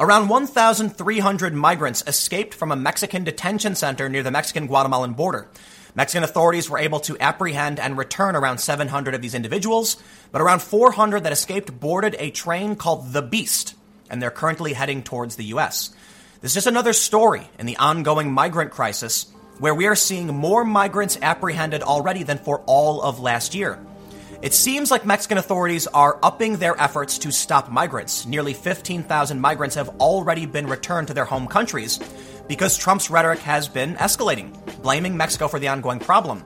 Around 1,300 migrants escaped from a Mexican detention center near the Mexican Guatemalan border. Mexican authorities were able to apprehend and return around 700 of these individuals, but around 400 that escaped boarded a train called the Beast, and they're currently heading towards the U.S. This is just another story in the ongoing migrant crisis where we are seeing more migrants apprehended already than for all of last year. It seems like Mexican authorities are upping their efforts to stop migrants. Nearly 15,000 migrants have already been returned to their home countries because Trump's rhetoric has been escalating, blaming Mexico for the ongoing problem.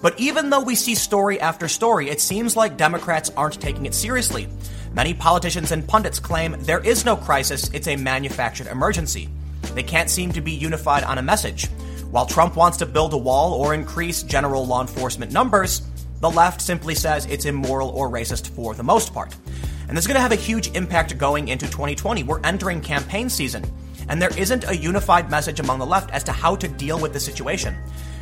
But even though we see story after story, it seems like Democrats aren't taking it seriously. Many politicians and pundits claim there is no crisis, it's a manufactured emergency. They can't seem to be unified on a message. While Trump wants to build a wall or increase general law enforcement numbers, the left simply says it's immoral or racist for the most part. And this is going to have a huge impact going into 2020. We're entering campaign season, and there isn't a unified message among the left as to how to deal with the situation.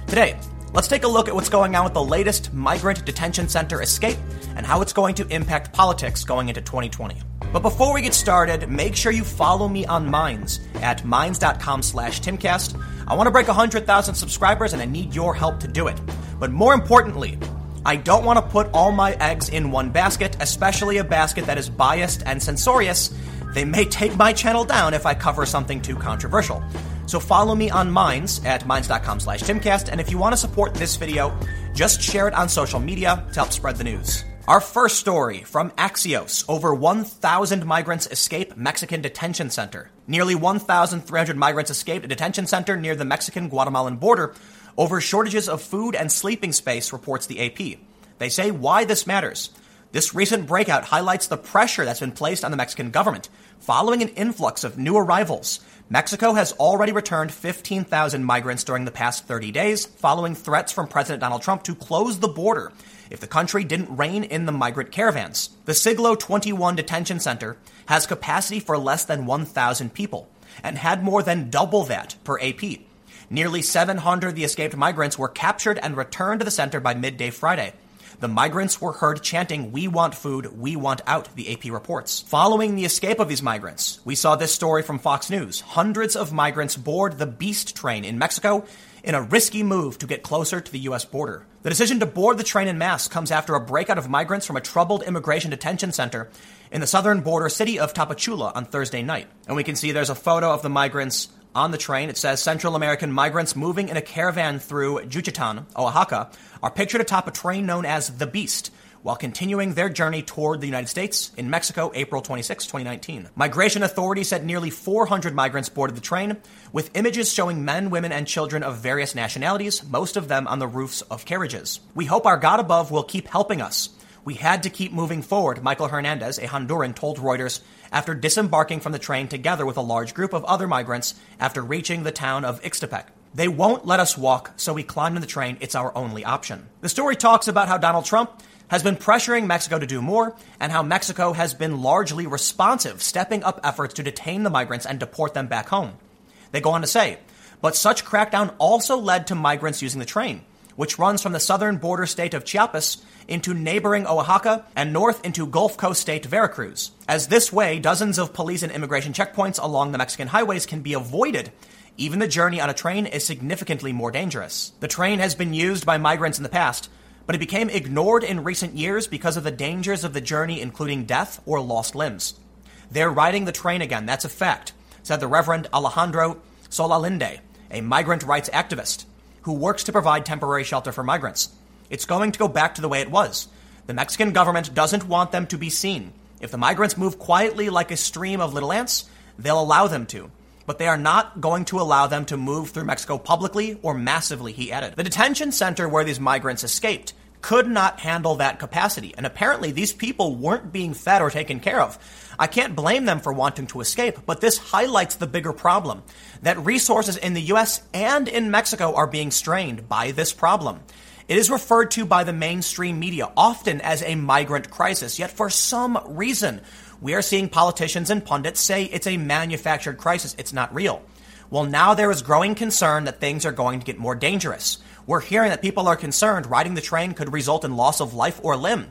Today, let's take a look at what's going on with the latest migrant detention center escape and how it's going to impact politics going into 2020. But before we get started, make sure you follow me on Minds at minds.com slash timcast. I want to break 100,000 subscribers and I need your help to do it. But more importantly, I don't want to put all my eggs in one basket, especially a basket that is biased and censorious. They may take my channel down if I cover something too controversial. So follow me on Minds at minds.com slash timcast, and if you want to support this video, just share it on social media to help spread the news. Our first story from Axios. Over 1,000 migrants escape Mexican detention center. Nearly 1,300 migrants escaped a detention center near the Mexican Guatemalan border over shortages of food and sleeping space, reports the AP. They say why this matters. This recent breakout highlights the pressure that's been placed on the Mexican government. Following an influx of new arrivals, Mexico has already returned 15,000 migrants during the past 30 days, following threats from President Donald Trump to close the border if the country didn't rein in the migrant caravans. The Siglo 21 detention center has capacity for less than 1,000 people and had more than double that per AP. Nearly 700 of the escaped migrants were captured and returned to the center by midday Friday. The migrants were heard chanting, We want food, we want out, the AP reports. Following the escape of these migrants, we saw this story from Fox News. Hundreds of migrants board the Beast train in Mexico in a risky move to get closer to the U.S. border. The decision to board the train in mass comes after a breakout of migrants from a troubled immigration detention center in the southern border city of Tapachula on Thursday night. And we can see there's a photo of the migrants on the train, it says Central American migrants moving in a caravan through Juchitán, Oaxaca, are pictured atop a train known as the Beast while continuing their journey toward the United States in Mexico, April 26, 2019. Migration authorities said nearly 400 migrants boarded the train, with images showing men, women, and children of various nationalities, most of them on the roofs of carriages. We hope our God above will keep helping us. We had to keep moving forward, Michael Hernandez, a Honduran, told Reuters after disembarking from the train together with a large group of other migrants after reaching the town of Ixtepec. They won't let us walk, so we climbed in the train. It's our only option. The story talks about how Donald Trump has been pressuring Mexico to do more and how Mexico has been largely responsive, stepping up efforts to detain the migrants and deport them back home. They go on to say, but such crackdown also led to migrants using the train, which runs from the southern border state of Chiapas into neighboring Oaxaca and north into Gulf Coast state Veracruz. As this way, dozens of police and immigration checkpoints along the Mexican highways can be avoided. Even the journey on a train is significantly more dangerous. The train has been used by migrants in the past, but it became ignored in recent years because of the dangers of the journey, including death or lost limbs. They're riding the train again, that's a fact, said the Reverend Alejandro Solalinde, a migrant rights activist who works to provide temporary shelter for migrants. It's going to go back to the way it was. The Mexican government doesn't want them to be seen. If the migrants move quietly like a stream of little ants, they'll allow them to. But they are not going to allow them to move through Mexico publicly or massively, he added. The detention center where these migrants escaped could not handle that capacity. And apparently, these people weren't being fed or taken care of. I can't blame them for wanting to escape, but this highlights the bigger problem that resources in the US and in Mexico are being strained by this problem. It is referred to by the mainstream media often as a migrant crisis, yet for some reason, we are seeing politicians and pundits say it's a manufactured crisis. It's not real. Well, now there is growing concern that things are going to get more dangerous. We're hearing that people are concerned riding the train could result in loss of life or limb.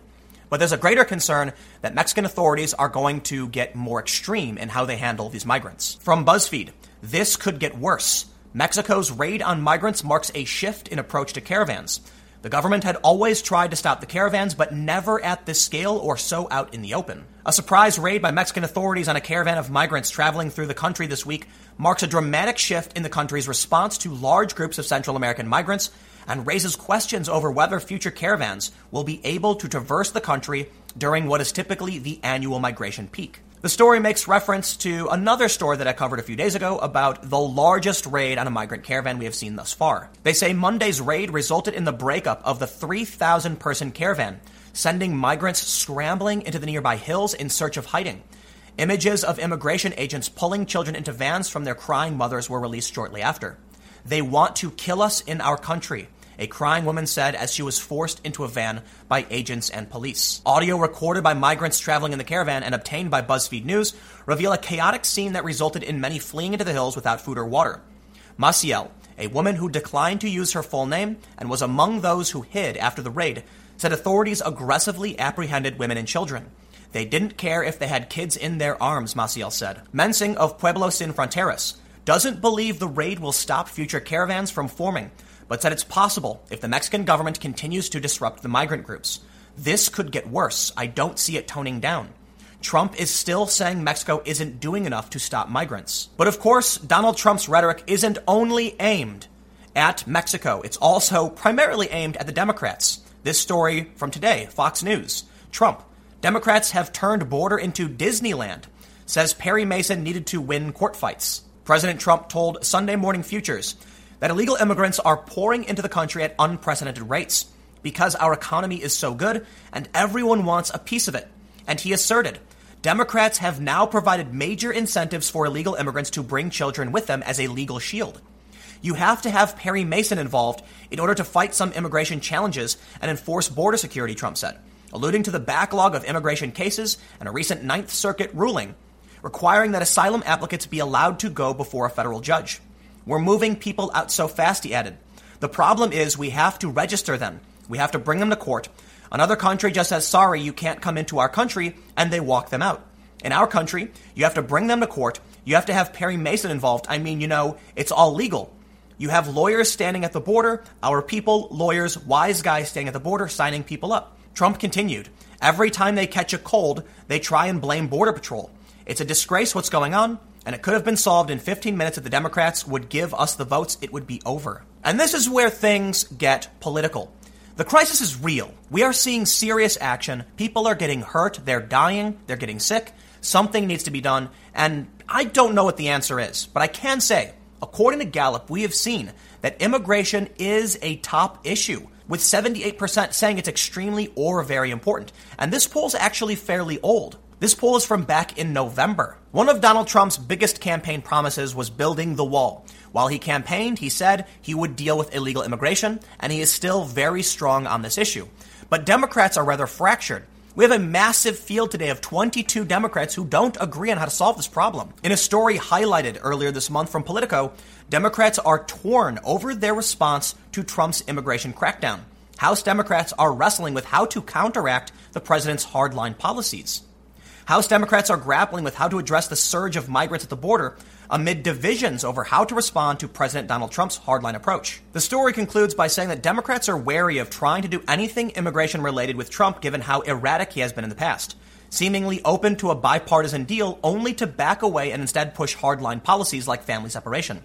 But there's a greater concern that Mexican authorities are going to get more extreme in how they handle these migrants. From BuzzFeed, this could get worse. Mexico's raid on migrants marks a shift in approach to caravans. The government had always tried to stop the caravans, but never at this scale or so out in the open. A surprise raid by Mexican authorities on a caravan of migrants traveling through the country this week marks a dramatic shift in the country's response to large groups of Central American migrants and raises questions over whether future caravans will be able to traverse the country during what is typically the annual migration peak. The story makes reference to another story that I covered a few days ago about the largest raid on a migrant caravan we have seen thus far. They say Monday's raid resulted in the breakup of the 3,000 person caravan, sending migrants scrambling into the nearby hills in search of hiding. Images of immigration agents pulling children into vans from their crying mothers were released shortly after. They want to kill us in our country a crying woman said as she was forced into a van by agents and police. Audio recorded by migrants traveling in the caravan and obtained by BuzzFeed News reveal a chaotic scene that resulted in many fleeing into the hills without food or water. Maciel, a woman who declined to use her full name and was among those who hid after the raid, said authorities aggressively apprehended women and children. They didn't care if they had kids in their arms, Maciel said. Mensing of Pueblo Sin Fronteras doesn't believe the raid will stop future caravans from forming, but said it's possible if the Mexican government continues to disrupt the migrant groups. This could get worse. I don't see it toning down. Trump is still saying Mexico isn't doing enough to stop migrants. But of course, Donald Trump's rhetoric isn't only aimed at Mexico, it's also primarily aimed at the Democrats. This story from today, Fox News. Trump, Democrats have turned border into Disneyland, says Perry Mason needed to win court fights. President Trump told Sunday Morning Futures that illegal immigrants are pouring into the country at unprecedented rates because our economy is so good and everyone wants a piece of it. And he asserted Democrats have now provided major incentives for illegal immigrants to bring children with them as a legal shield. You have to have Perry Mason involved in order to fight some immigration challenges and enforce border security, Trump said, alluding to the backlog of immigration cases and a recent Ninth Circuit ruling requiring that asylum applicants be allowed to go before a federal judge. We're moving people out so fast, he added. The problem is we have to register them. We have to bring them to court. Another country just says, sorry, you can't come into our country, and they walk them out. In our country, you have to bring them to court. You have to have Perry Mason involved. I mean, you know, it's all legal. You have lawyers standing at the border, our people, lawyers, wise guys standing at the border, signing people up. Trump continued. Every time they catch a cold, they try and blame Border Patrol. It's a disgrace what's going on and it could have been solved in 15 minutes if the Democrats would give us the votes, it would be over. And this is where things get political. The crisis is real. We are seeing serious action. People are getting hurt, they're dying, they're getting sick. Something needs to be done, and I don't know what the answer is, but I can say, according to Gallup, we have seen that immigration is a top issue, with 78% saying it's extremely or very important. And this poll is actually fairly old. This poll is from back in November. One of Donald Trump's biggest campaign promises was building the wall. While he campaigned, he said he would deal with illegal immigration, and he is still very strong on this issue. But Democrats are rather fractured. We have a massive field today of 22 Democrats who don't agree on how to solve this problem. In a story highlighted earlier this month from Politico, Democrats are torn over their response to Trump's immigration crackdown. House Democrats are wrestling with how to counteract the president's hardline policies. House Democrats are grappling with how to address the surge of migrants at the border amid divisions over how to respond to President Donald Trump's hardline approach. The story concludes by saying that Democrats are wary of trying to do anything immigration related with Trump given how erratic he has been in the past, seemingly open to a bipartisan deal only to back away and instead push hardline policies like family separation.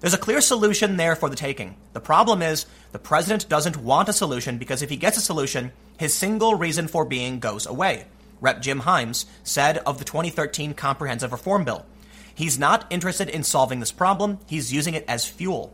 There's a clear solution there for the taking. The problem is the president doesn't want a solution because if he gets a solution, his single reason for being goes away. Rep. Jim Himes, said of the 2013 Comprehensive Reform Bill. He's not interested in solving this problem, he's using it as fuel.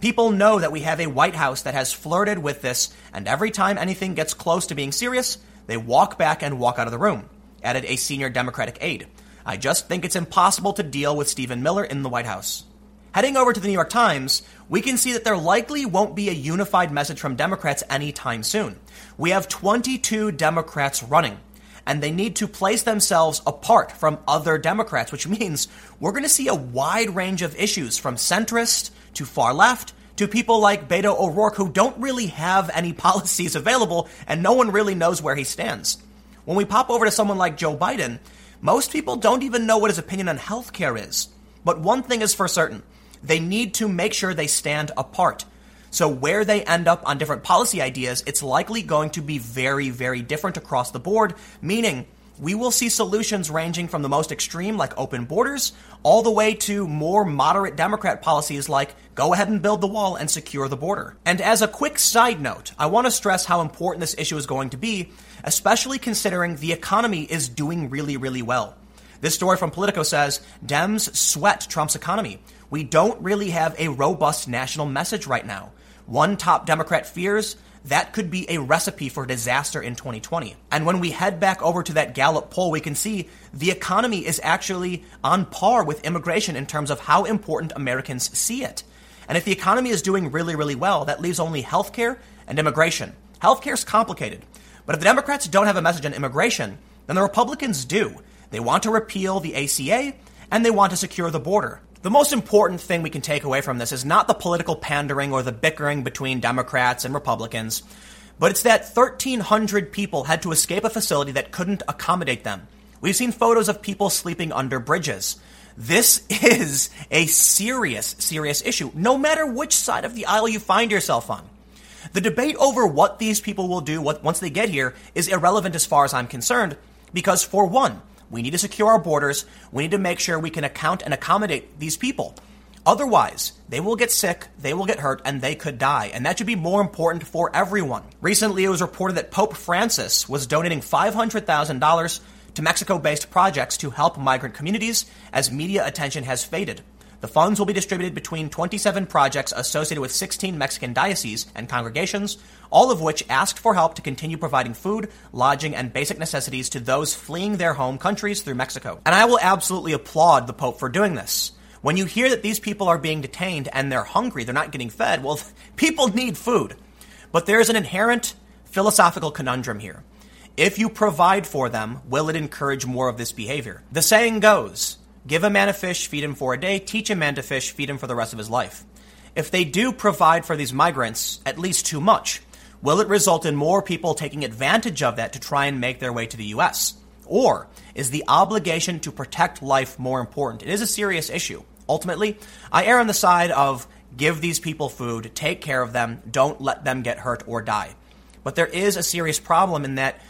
People know that we have a White House that has flirted with this, and every time anything gets close to being serious, they walk back and walk out of the room, added a senior Democratic aide. I just think it's impossible to deal with Stephen Miller in the White House. Heading over to the New York Times, we can see that there likely won't be a unified message from Democrats anytime soon. We have 22 Democrats running and they need to place themselves apart from other Democrats, which means we're going to see a wide range of issues from centrist to far left to people like Beto O'Rourke who don't really have any policies available and no one really knows where he stands. When we pop over to someone like Joe Biden, most people don't even know what his opinion on healthcare is. But one thing is for certain they need to make sure they stand apart. So, where they end up on different policy ideas, it's likely going to be very, very different across the board, meaning we will see solutions ranging from the most extreme, like open borders, all the way to more moderate Democrat policies like go ahead and build the wall and secure the border. And as a quick side note, I want to stress how important this issue is going to be, especially considering the economy is doing really, really well. This story from Politico says Dems sweat Trump's economy. We don't really have a robust national message right now. One top Democrat fears that could be a recipe for disaster in 2020. And when we head back over to that Gallup poll, we can see the economy is actually on par with immigration in terms of how important Americans see it. And if the economy is doing really, really well, that leaves only healthcare and immigration. Healthcare is complicated. But if the Democrats don't have a message on immigration, then the Republicans do. They want to repeal the ACA and they want to secure the border. The most important thing we can take away from this is not the political pandering or the bickering between Democrats and Republicans, but it's that 1,300 people had to escape a facility that couldn't accommodate them. We've seen photos of people sleeping under bridges. This is a serious, serious issue, no matter which side of the aisle you find yourself on. The debate over what these people will do once they get here is irrelevant as far as I'm concerned, because for one, we need to secure our borders. We need to make sure we can account and accommodate these people. Otherwise, they will get sick, they will get hurt, and they could die. And that should be more important for everyone. Recently, it was reported that Pope Francis was donating $500,000 to Mexico based projects to help migrant communities as media attention has faded. The funds will be distributed between 27 projects associated with 16 Mexican dioceses and congregations, all of which asked for help to continue providing food, lodging, and basic necessities to those fleeing their home countries through Mexico. And I will absolutely applaud the Pope for doing this. When you hear that these people are being detained and they're hungry, they're not getting fed, well, people need food. But there's an inherent philosophical conundrum here. If you provide for them, will it encourage more of this behavior? The saying goes, Give a man a fish, feed him for a day, teach a man to fish, feed him for the rest of his life. If they do provide for these migrants at least too much, will it result in more people taking advantage of that to try and make their way to the US? Or is the obligation to protect life more important? It is a serious issue. Ultimately, I err on the side of give these people food, take care of them, don't let them get hurt or die. But there is a serious problem in that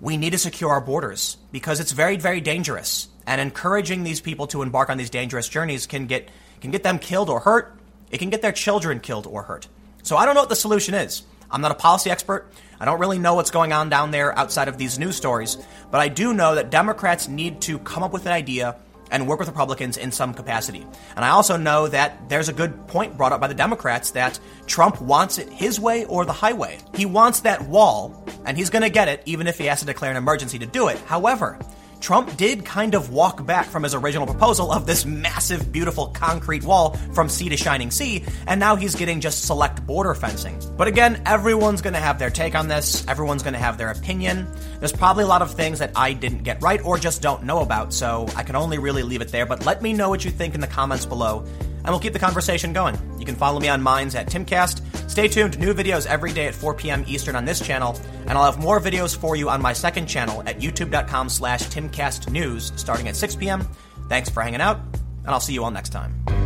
we need to secure our borders because it's very, very dangerous. And encouraging these people to embark on these dangerous journeys can get can get them killed or hurt. It can get their children killed or hurt. So I don't know what the solution is. I'm not a policy expert. I don't really know what's going on down there outside of these news stories, but I do know that Democrats need to come up with an idea and work with Republicans in some capacity. And I also know that there's a good point brought up by the Democrats that Trump wants it his way or the highway. He wants that wall, and he's going to get it even if he has to declare an emergency to do it. However, Trump did kind of walk back from his original proposal of this massive, beautiful concrete wall from sea to shining sea, and now he's getting just select border fencing. But again, everyone's gonna have their take on this, everyone's gonna have their opinion. There's probably a lot of things that I didn't get right or just don't know about, so I can only really leave it there, but let me know what you think in the comments below, and we'll keep the conversation going. You can follow me on Minds at Timcast. Stay tuned, new videos every day at 4 p.m. Eastern on this channel, and I'll have more videos for you on my second channel at youtube.com slash timcastnews starting at 6 p.m. Thanks for hanging out, and I'll see you all next time.